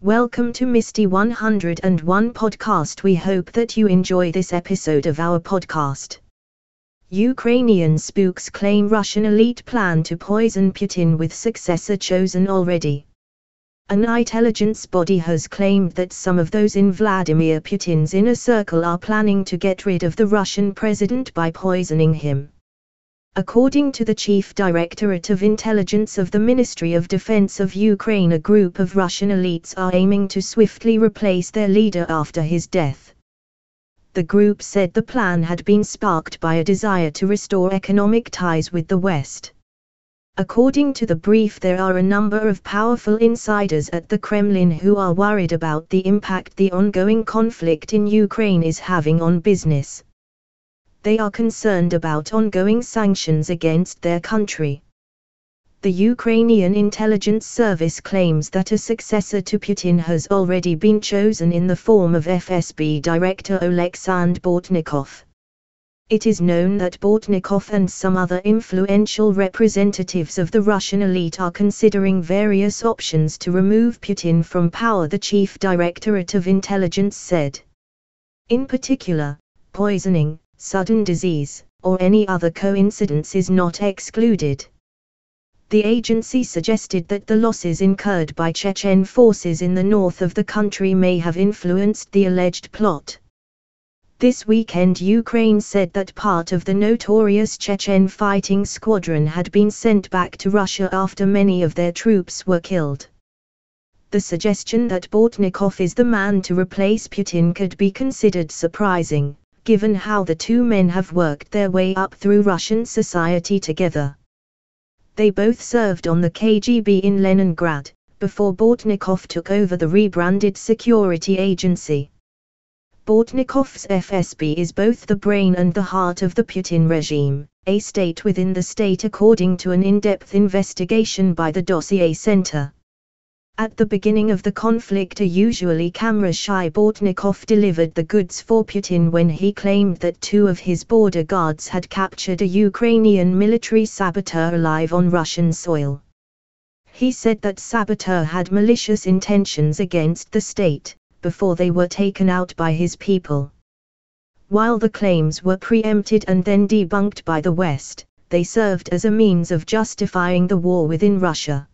Welcome to Misty 101 podcast. We hope that you enjoy this episode of our podcast. Ukrainian spooks claim Russian elite plan to poison Putin with successor chosen already. An intelligence body has claimed that some of those in Vladimir Putin's inner circle are planning to get rid of the Russian president by poisoning him. According to the Chief Directorate of Intelligence of the Ministry of Defense of Ukraine a group of Russian elites are aiming to swiftly replace their leader after his death. The group said the plan had been sparked by a desire to restore economic ties with the West. According to the brief there are a number of powerful insiders at the Kremlin who are worried about the impact the ongoing conflict in Ukraine is having on business they are concerned about ongoing sanctions against their country. The Ukrainian intelligence service claims that a successor to Putin has already been chosen in the form of FSB Director Oleksandr Bortnikov. It is known that Bortnikov and some other influential representatives of the Russian elite are considering various options to remove Putin from power, the Chief Directorate of Intelligence said. In particular, poisoning, sudden disease, or any other coincidence is not excluded. The agency suggested that the losses incurred by Chechen forces in the north of the country may have influenced the alleged plot. This weekend Ukraine said that part of the notorious Chechen fighting squadron had been sent back to Russia after many of their troops were killed. The suggestion that Bortnikov is the man to replace Putin could be considered surprising given how the two men have worked their way up through Russian society together. They both served on the KGB in Leningrad, before Bortnikov took over the rebranded security agency. Bortnikov's FSB is both the brain and the heart of the Putin regime, a state within the state according to an in-depth investigation by the Dossier Center. At the beginning of the conflict a usually camera-shy Bortnikov delivered the goods for Putin when he claimed that two of his border guards had captured a Ukrainian military saboteur alive on Russian soil. He said that saboteur had malicious intentions against the state, before they were taken out by his people. While the claims were preempted and then debunked by the West, they served as a means of justifying the war within Russia.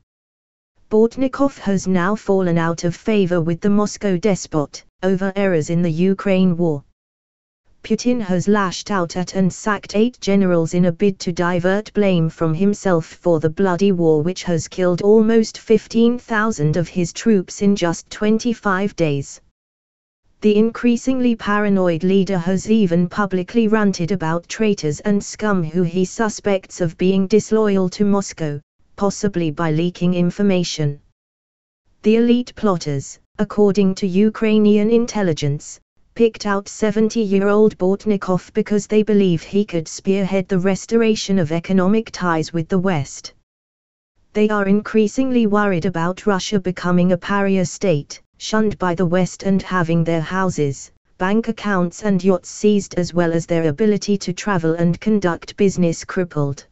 Bortnikov has now fallen out of favor with the Moscow despot, over errors in the Ukraine war. Putin has lashed out at and sacked eight generals in a bid to divert blame from himself for the bloody war which has killed almost 15,000 of his troops in just 25 days. The increasingly paranoid leader has even publicly ranted about traitors and scum who he suspects of being disloyal to Moscow, possibly by leaking information. The elite plotters, according to Ukrainian intelligence, picked out 70-year-old Bortnikov because they believe he could spearhead the restoration of economic ties with the West. They are increasingly worried about Russia becoming a pariah state, shunned by the West and having their houses, bank accounts and yachts seized as well as their ability to travel and conduct business crippled.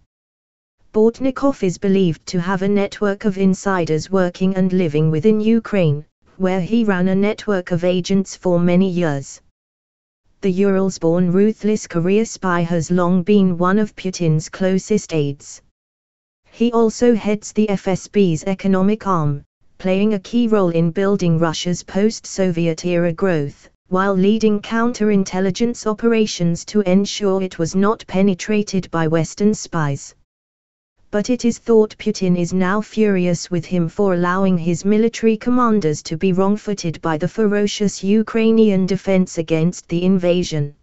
Bortnikov is believed to have a network of insiders working and living within Ukraine, where he ran a network of agents for many years. The Urals-born ruthless career spy has long been one of Putin's closest aides. He also heads the FSB's economic arm, playing a key role in building Russia's post-Soviet era growth, while leading counterintelligence operations to ensure it was not penetrated by Western spies but it is thought Putin is now furious with him for allowing his military commanders to be wrong-footed by the ferocious Ukrainian defense against the invasion.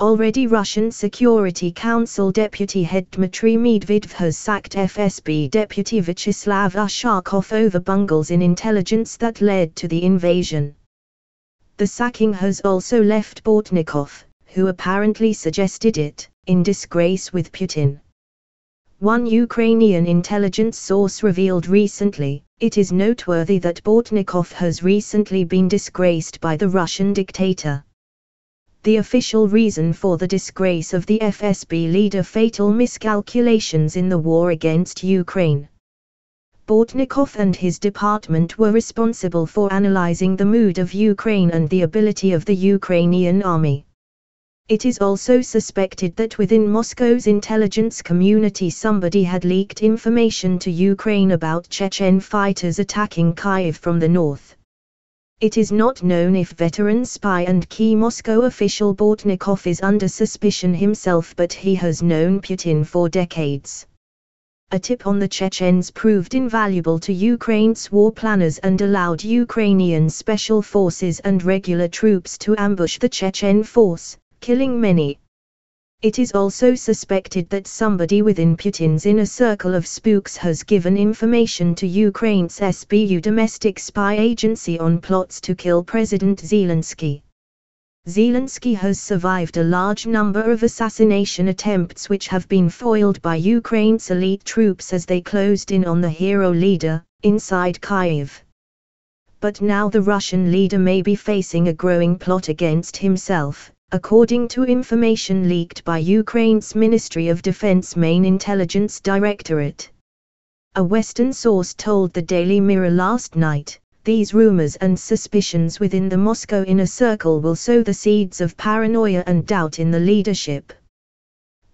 Already Russian Security Council Deputy Head Dmitry Medvedev has sacked FSB Deputy Vyacheslav Ushakov over bungles in intelligence that led to the invasion. The sacking has also left Bortnikov, who apparently suggested it, in disgrace with Putin. One Ukrainian intelligence source revealed recently, it is noteworthy that Bortnikov has recently been disgraced by the Russian dictator. The official reason for the disgrace of the FSB leader fatal miscalculations in the war against Ukraine. Bortnikov and his department were responsible for analyzing the mood of Ukraine and the ability of the Ukrainian army. It is also suspected that within Moscow's intelligence community somebody had leaked information to Ukraine about Chechen fighters attacking Kyiv from the north. It is not known if veteran spy and key Moscow official Bortnikov is under suspicion himself but he has known Putin for decades. A tip on the Chechens proved invaluable to Ukraine's war planners and allowed Ukrainian special forces and regular troops to ambush the Chechen force, killing many. It is also suspected that somebody within Putin's inner circle of spooks has given information to Ukraine's SBU domestic spy agency on plots to kill President Zelensky. Zelensky has survived a large number of assassination attempts which have been foiled by Ukraine's elite troops as they closed in on the hero leader, inside Kyiv. But now the Russian leader may be facing a growing plot against himself, according to information leaked by Ukraine's Ministry of Defense main intelligence directorate. A Western source told the Daily Mirror last night, these rumors and suspicions within the Moscow inner circle will sow the seeds of paranoia and doubt in the leadership.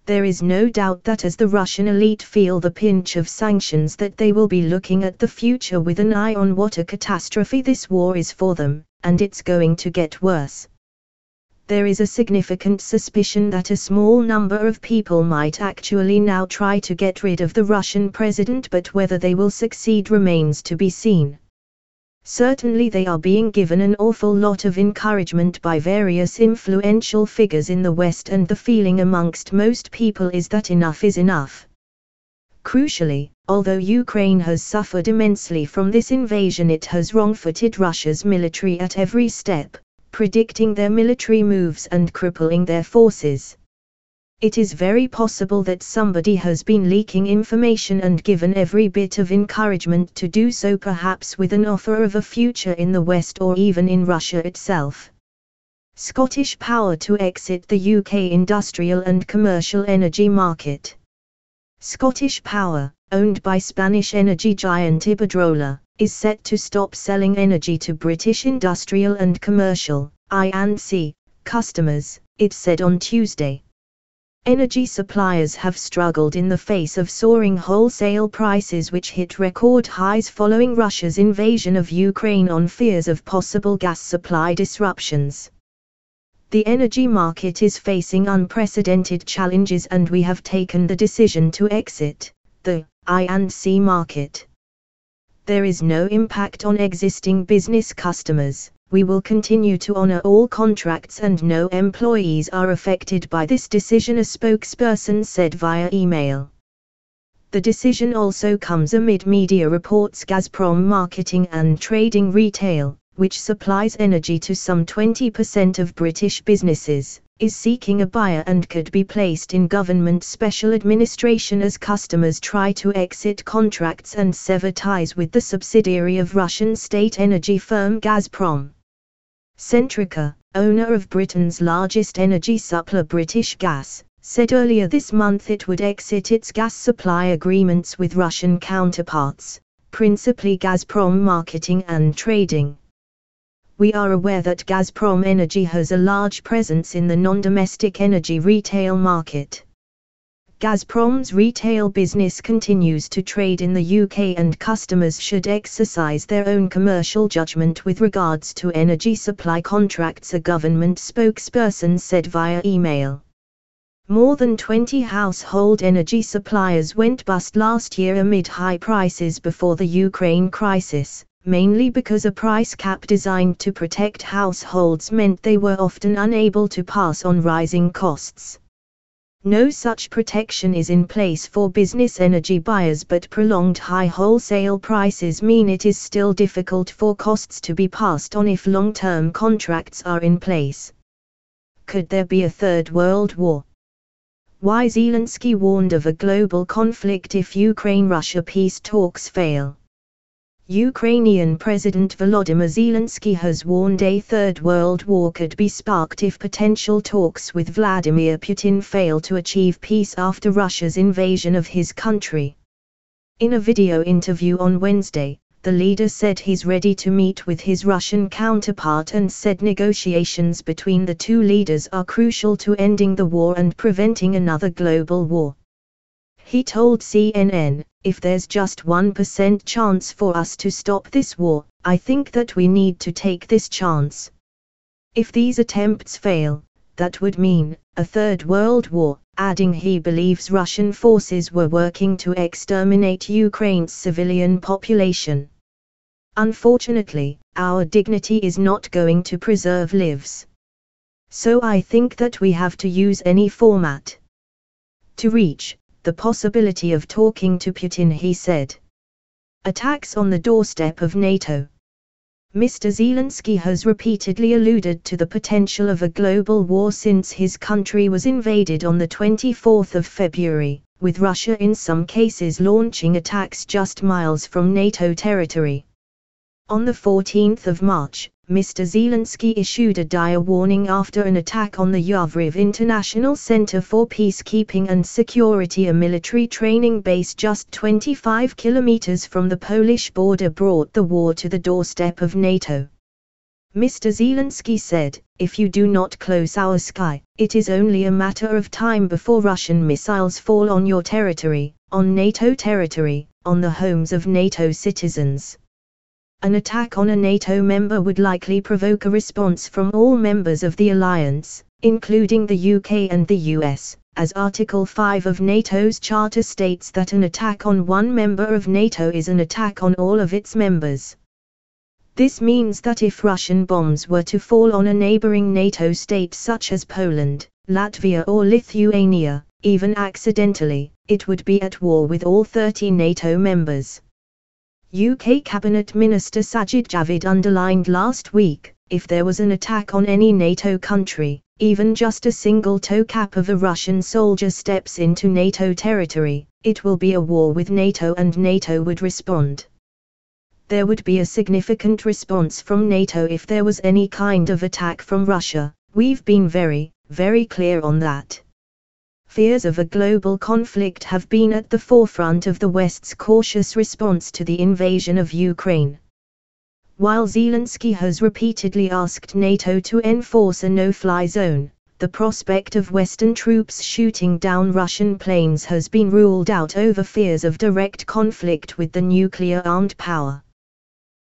There is no doubt that as the Russian elite feel the pinch of sanctions that they will be looking at the future with an eye on what a catastrophe this war is for them, and it's going to get worse there is a significant suspicion that a small number of people might actually now try to get rid of the Russian president but whether they will succeed remains to be seen. Certainly they are being given an awful lot of encouragement by various influential figures in the West and the feeling amongst most people is that enough is enough. Crucially, although Ukraine has suffered immensely from this invasion it has wrong-footed Russia's military at every step, predicting their military moves and crippling their forces. It is very possible that somebody has been leaking information and given every bit of encouragement to do so perhaps with an offer of a future in the West or even in Russia itself. Scottish Power to exit the UK industrial and commercial energy market. Scottish Power, owned by Spanish energy giant Iberdrola, is set to stop selling energy to British industrial and commercial I&C customers, it said on Tuesday. Energy suppliers have struggled in the face of soaring wholesale prices which hit record highs following Russia's invasion of Ukraine on fears of possible gas supply disruptions. The energy market is facing unprecedented challenges and we have taken the decision to exit the I&C market there is no impact on existing business customers. We will continue to honor all contracts and no employees are affected by this decision, a spokesperson said via email. The decision also comes amid media reports Gazprom Marketing and Trading Retail, which supplies energy to some 20% of British businesses, is seeking a buyer and could be placed in government special administration as customers try to exit contracts and sever ties with the subsidiary of Russian state energy firm Gazprom. Centrica, owner of Britain's largest energy supplier British Gas, said earlier this month it would exit its gas supply agreements with Russian counterparts, principally Gazprom Marketing and Trading we are aware that Gazprom Energy has a large presence in the non-domestic energy retail market. Gazprom's retail business continues to trade in the UK and customers should exercise their own commercial judgment with regards to energy supply contracts a government spokesperson said via email. More than 20 household energy suppliers went bust last year amid high prices before the Ukraine crisis, mainly because a price cap designed to protect households meant they were often unable to pass on rising costs. No such protection is in place for business energy buyers but prolonged high wholesale prices mean it is still difficult for costs to be passed on if long-term contracts are in place. Could there be a third world war? Why Zelensky warned of a global conflict if Ukraine-Russia peace talks fail. Ukrainian President Volodymyr Zelensky has warned a Third World War could be sparked if potential talks with Vladimir Putin fail to achieve peace after Russia's invasion of his country. In a video interview on Wednesday, the leader said he's ready to meet with his Russian counterpart and said negotiations between the two leaders are crucial to ending the war and preventing another global war. He told CNN, if there's just 1% chance for us to stop this war, I think that we need to take this chance. If these attempts fail, that would mean a third world war, adding he believes Russian forces were working to exterminate Ukraine's civilian population. Unfortunately, our dignity is not going to preserve lives. So I think that we have to use any format to reach the possibility of talking to Putin, he said. Attacks on the doorstep of NATO. Mr. Zelensky has repeatedly alluded to the potential of a global war since his country was invaded on the 24th of February, with Russia in some cases launching attacks just miles from NATO territory. On the 14th of March, Mr. Zelensky issued a dire warning after an attack on the Yavoriv International Center for Peacekeeping and Security a military training base just 25 kilometers from the Polish border brought the war to the doorstep of NATO. Mr. Zelensky said, if you do not close our sky, it is only a matter of time before Russian missiles fall on your territory, on NATO territory, on the homes of NATO citizens an attack on a NATO member would likely provoke a response from all members of the alliance, including the UK and the US, as Article 5 of NATO's charter states that an attack on one member of NATO is an attack on all of its members. This means that if Russian bombs were to fall on a neighboring NATO state such as Poland, Latvia or Lithuania, even accidentally, it would be at war with all 30 NATO members. UK Cabinet Minister Sajid Javid underlined last week, if there was an attack on any NATO country, even just a single toe cap of a Russian soldier steps into NATO territory, it will be a war with NATO and NATO would respond. There would be a significant response from NATO if there was any kind of attack from Russia, we've been very, very clear on that fears of a global conflict have been at the forefront of the West's cautious response to the invasion of Ukraine. While Zelensky has repeatedly asked NATO to enforce a no-fly zone, the prospect of Western troops shooting down Russian planes has been ruled out over fears of direct conflict with the nuclear-armed power.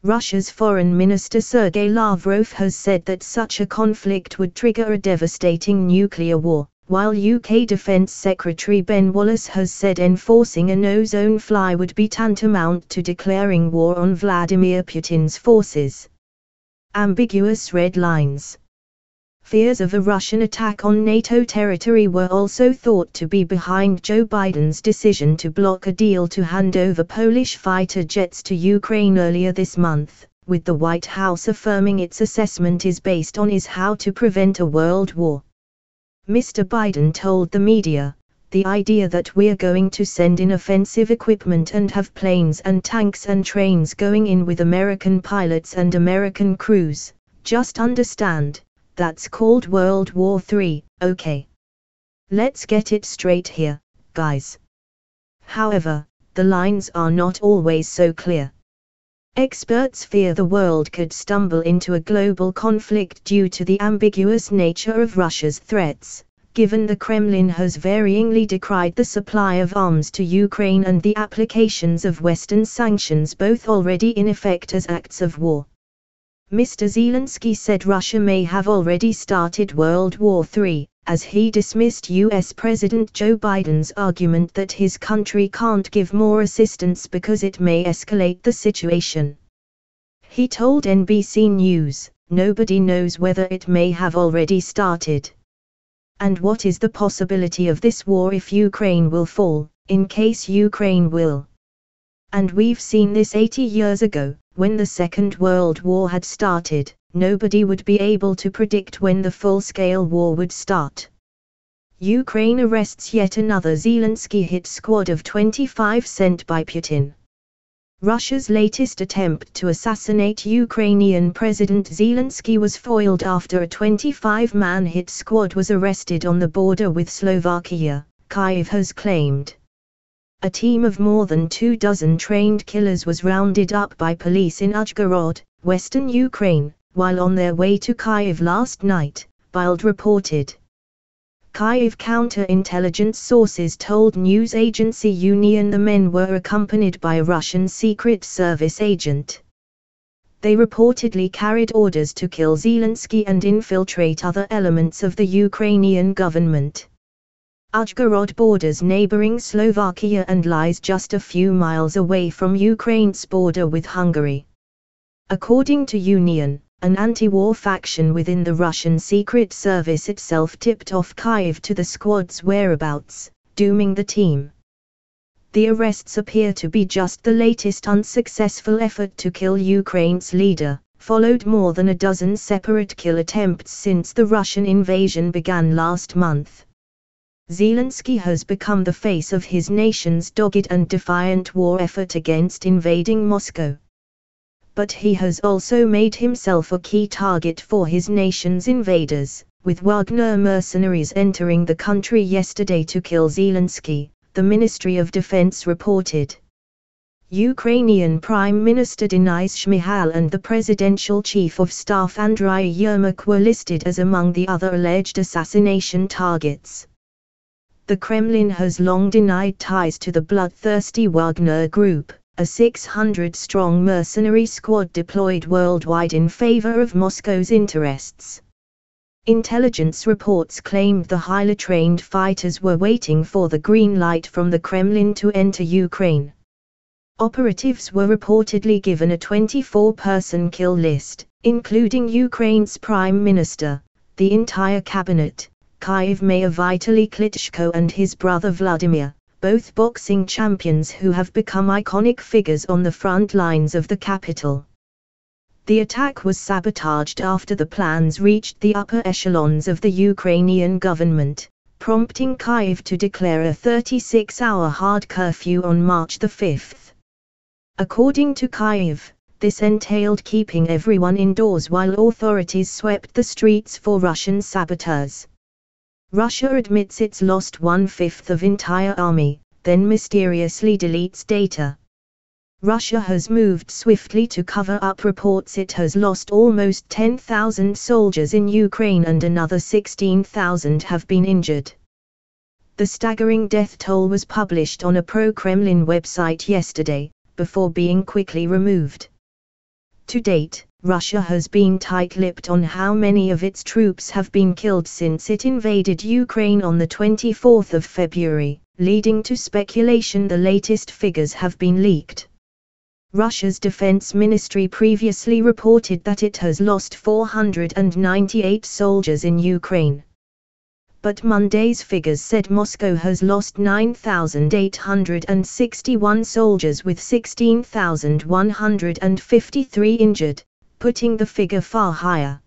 Russia's Foreign Minister Sergei Lavrov has said that such a conflict would trigger a devastating nuclear war while UK Defence Secretary Ben Wallace has said enforcing a no-zone fly would be tantamount to declaring war on Vladimir Putin's forces. Ambiguous red lines. Fears of a Russian attack on NATO territory were also thought to be behind Joe Biden's decision to block a deal to hand over Polish fighter jets to Ukraine earlier this month, with the White House affirming its assessment is based on is how to prevent a world war. Mr. Biden told the media, the idea that we're going to send in offensive equipment and have planes and tanks and trains going in with American pilots and American crews, just understand, that's called World War III, okay? Let's get it straight here, guys. However, the lines are not always so clear. Experts fear the world could stumble into a global conflict due to the ambiguous nature of Russia's threats, given the Kremlin has varyingly decried the supply of arms to Ukraine and the applications of Western sanctions both already in effect as acts of war. Mr. Zelensky said Russia may have already started World War III, as he dismissed US President Joe Biden's argument that his country can't give more assistance because it may escalate the situation. He told NBC News, nobody knows whether it may have already started. And what is the possibility of this war if Ukraine will fall, in case Ukraine will? And we've seen this 80 years ago, when the Second World War had started, nobody would be able to predict when the full-scale war would start. Ukraine arrests yet another Zelensky hit squad of 25 sent by Putin. Russia's latest attempt to assassinate Ukrainian President Zelensky was foiled after a 25-man hit squad was arrested on the border with Slovakia, Kyiv has claimed. a team of more than two dozen trained killers was rounded up by police in Uzhgorod, western Ukraine, while on their way to Kyiv last night, Bild reported. Kyiv counterintelligence sources told news agency UNIAN the men were accompanied by a Russian Secret Service agent. They reportedly carried orders to kill Zelensky and infiltrate other elements of the Ukrainian government. Uzhgorod borders neighboring Slovakia and lies just a few miles away from Ukraine's border with Hungary. According to UNIAN, an anti-war faction within the Russian Secret Service itself tipped off Kyiv to the squad's whereabouts, dooming the team. The arrests appear to be just the latest unsuccessful effort to kill Ukraine's leader, followed more than a dozen separate kill attempts since the Russian invasion began last month. Zelensky has become the face of his nation's dogged and defiant war effort against invading Moscow. But he has also made himself a key target for his nation's invaders, with Wagner mercenaries entering the country yesterday to kill Zelensky, the Ministry of Defense reported. Ukrainian Prime Minister Denis Shmyhal and the Presidential Chief of Staff Andriy Yermak were listed as among the other alleged assassination targets the Kremlin has long denied ties to the bloodthirsty Wagner Group, a 600-strong mercenary squad deployed worldwide in favor of Moscow's interests. Intelligence reports claimed the highly trained fighters were waiting for the green light from the Kremlin to enter Ukraine. Operatives were reportedly given a 24-person kill list, including Ukraine's prime minister, the entire cabinet, Kyiv Mayor Vitaly Klitschko and his brother Vladimir, both boxing champions who have become iconic figures on the front lines of the capital. The attack was sabotaged after the plans reached the upper echelons of the Ukrainian government, prompting Kyiv to declare a 36-hour hard curfew on March 5. According to Kyiv, this entailed keeping everyone indoors while authorities swept the streets for Russian saboteurs. Russia admits it's lost one-fifth of entire army, then mysteriously deletes data. Russia has moved swiftly to cover up reports it has lost almost 10,000 soldiers in Ukraine and another 16,000 have been injured. The staggering death toll was published on a pro-Kremlin website yesterday, before being quickly removed. To date, Russia has been tight-lipped on how many of its troops have been killed since it invaded Ukraine on the 24th of February, leading to speculation the latest figures have been leaked. Russia's defense ministry previously reported that it has lost 498 soldiers in Ukraine. But Monday's figures said Moscow has lost 9,861 soldiers with 16,153 injured, putting the figure far higher.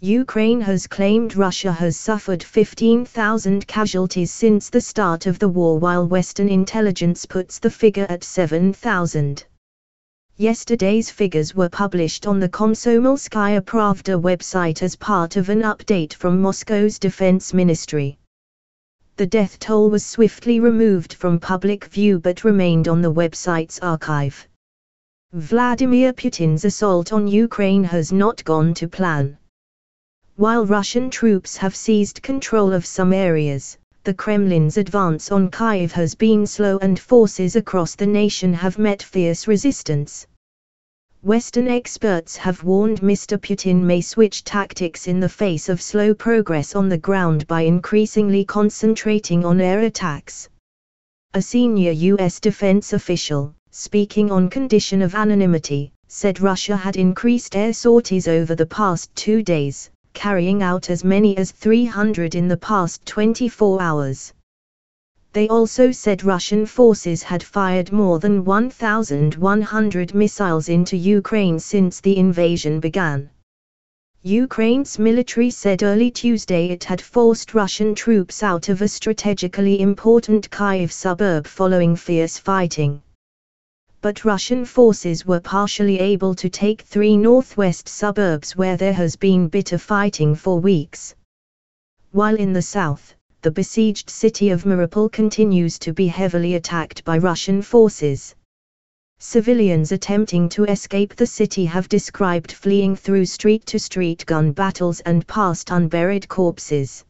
Ukraine has claimed Russia has suffered 15,000 casualties since the start of the war while Western intelligence puts the figure at 7,000. Yesterday's figures were published on the Komsomolskaya Pravda website as part of an update from Moscow's defense ministry. The death toll was swiftly removed from public view but remained on the website's archive. Vladimir Putin's assault on Ukraine has not gone to plan. While Russian troops have seized control of some areas, the Kremlin's advance on Kyiv has been slow and forces across the nation have met fierce resistance. Western experts have warned Mr. Putin may switch tactics in the face of slow progress on the ground by increasingly concentrating on air attacks. A senior U.S. defense official, speaking on condition of anonymity, said Russia had increased air sorties over the past two days, carrying out as many as 300 in the past 24 hours. They also said Russian forces had fired more than 1,100 missiles into Ukraine since the invasion began. Ukraine's military said early Tuesday it had forced Russian troops out of a strategically important Kyiv suburb following fierce fighting but Russian forces were partially able to take three northwest suburbs where there has been bitter fighting for weeks. While in the south, the besieged city of Mariupol continues to be heavily attacked by Russian forces. Civilians attempting to escape the city have described fleeing through street-to-street gun battles and past unburied corpses.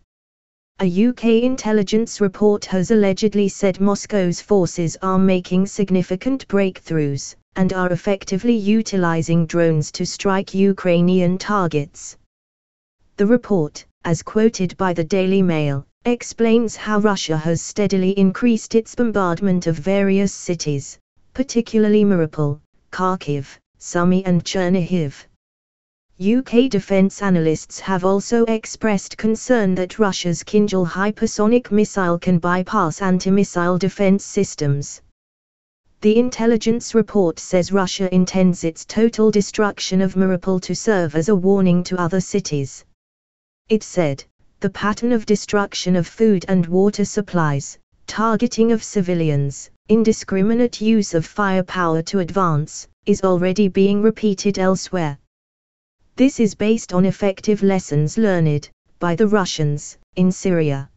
A UK intelligence report has allegedly said Moscow's forces are making significant breakthroughs, and are effectively utilizing drones to strike Ukrainian targets. The report, as quoted by the Daily Mail, explains how Russia has steadily increased its bombardment of various cities, particularly Mariupol, Kharkiv, Sumy and Chernihiv. UK defense analysts have also expressed concern that Russia's Kinzhal hypersonic missile can bypass anti-missile defense systems. The intelligence report says Russia intends its total destruction of Mariupol to serve as a warning to other cities. It said, the pattern of destruction of food and water supplies, targeting of civilians, indiscriminate use of firepower to advance, is already being repeated elsewhere. This is based on effective lessons learned, by the Russians, in Syria.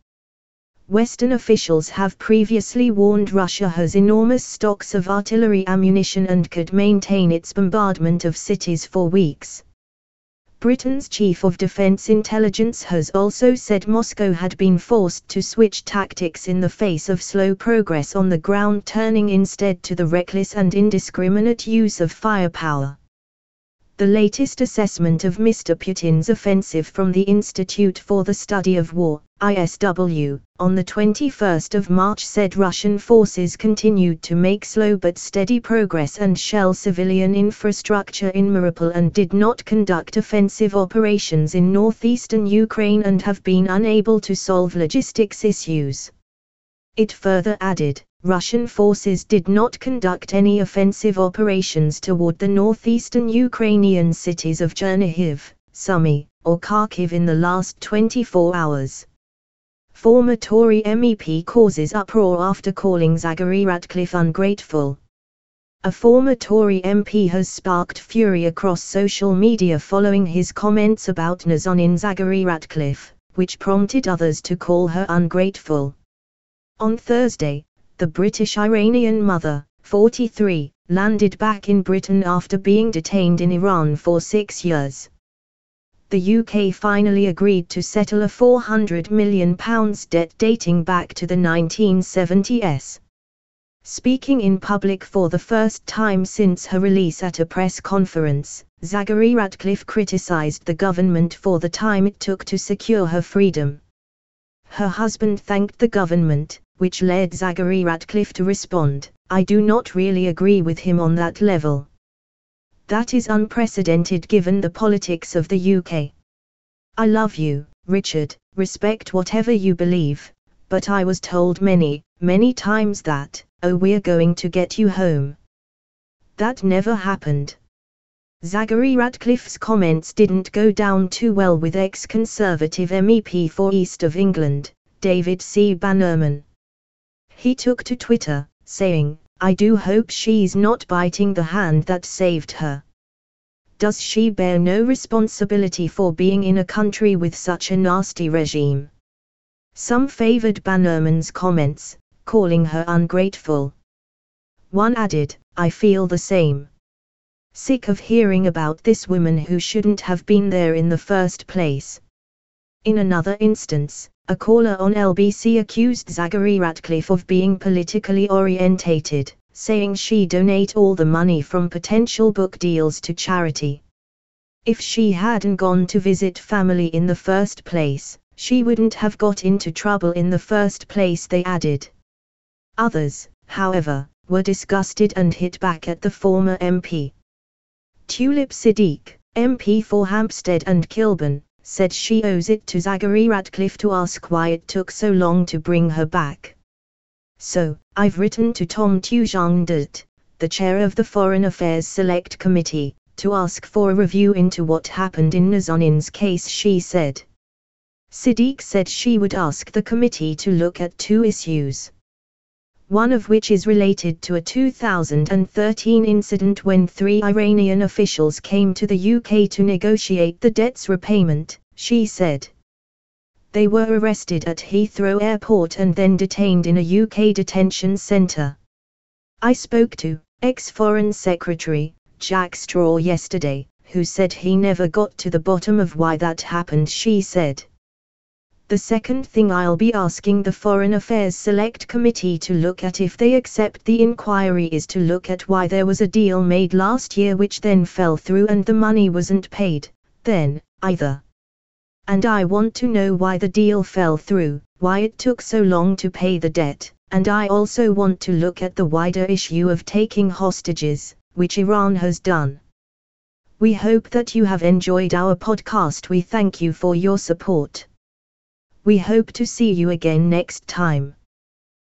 Western officials have previously warned Russia has enormous stocks of artillery ammunition and could maintain its bombardment of cities for weeks. Britain's chief of defense intelligence has also said Moscow had been forced to switch tactics in the face of slow progress on the ground turning instead to the reckless and indiscriminate use of firepower. The latest assessment of Mr. Putin's offensive from the Institute for the Study of War, ISW, on the 21st of March said Russian forces continued to make slow but steady progress and shell civilian infrastructure in Mariupol and did not conduct offensive operations in northeastern Ukraine and have been unable to solve logistics issues. It further added, Russian forces did not conduct any offensive operations toward the northeastern Ukrainian cities of Chernihiv, Sumy, or Kharkiv in the last 24 hours. Former Tory MEP causes uproar after calling Zaghari Ratcliffe ungrateful. A former Tory MP has sparked fury across social media following his comments about Nazanin Zaghari Ratcliffe, which prompted others to call her ungrateful. On Thursday, the British Iranian mother, 43, landed back in Britain after being detained in Iran for six years. The UK finally agreed to settle a £400 million debt dating back to the 1970s. Speaking in public for the first time since her release at a press conference, Zaghari Ratcliffe criticised the government for the time it took to secure her freedom. Her husband thanked the government, which led Zaghari Ratcliffe to respond, I do not really agree with him on that level. That is unprecedented given the politics of the UK. I love you, Richard, respect whatever you believe, but I was told many, many times that, oh we're going to get you home. That never happened. Zaghari Ratcliffe's comments didn't go down too well with ex-Conservative MEP for East of England, David C. Bannerman. He took to Twitter, saying, I do hope she's not biting the hand that saved her. Does she bear no responsibility for being in a country with such a nasty regime? Some favored Bannerman's comments, calling her ungrateful. One added, I feel the same. Sick of hearing about this woman who shouldn't have been there in the first place. In another instance, a caller on LBC accused Zaghari Ratcliffe of being politically orientated, saying she donate all the money from potential book deals to charity. If she hadn't gone to visit family in the first place, she wouldn't have got into trouble in the first place they added. Others, however, were disgusted and hit back at the former MP. Tulip Siddiq, MP for Hampstead and Kilburn, said she owes it to Zaghari Ratcliffe to ask why it took so long to bring her back. So, I've written to Tom Tugendhat, the chair of the Foreign Affairs Select Committee, to ask for a review into what happened in Nazanin's case she said. Siddiq said she would ask the committee to look at two issues one of which is related to a 2013 incident when three Iranian officials came to the UK to negotiate the debt's repayment, she said. They were arrested at Heathrow Airport and then detained in a UK detention centre. I spoke to ex Foreign Secretary Jack Straw yesterday, who said he never got to the bottom of why that happened. She said. The second thing I'll be asking the Foreign Affairs Select Committee to look at if they accept the inquiry is to look at why there was a deal made last year which then fell through and the money wasn't paid, then, either. And I want to know why the deal fell through, why it took so long to pay the debt, and I also want to look at the wider issue of taking hostages, which Iran has done. We hope that you have enjoyed our podcast. We thank you for your support. We hope to see you again next time.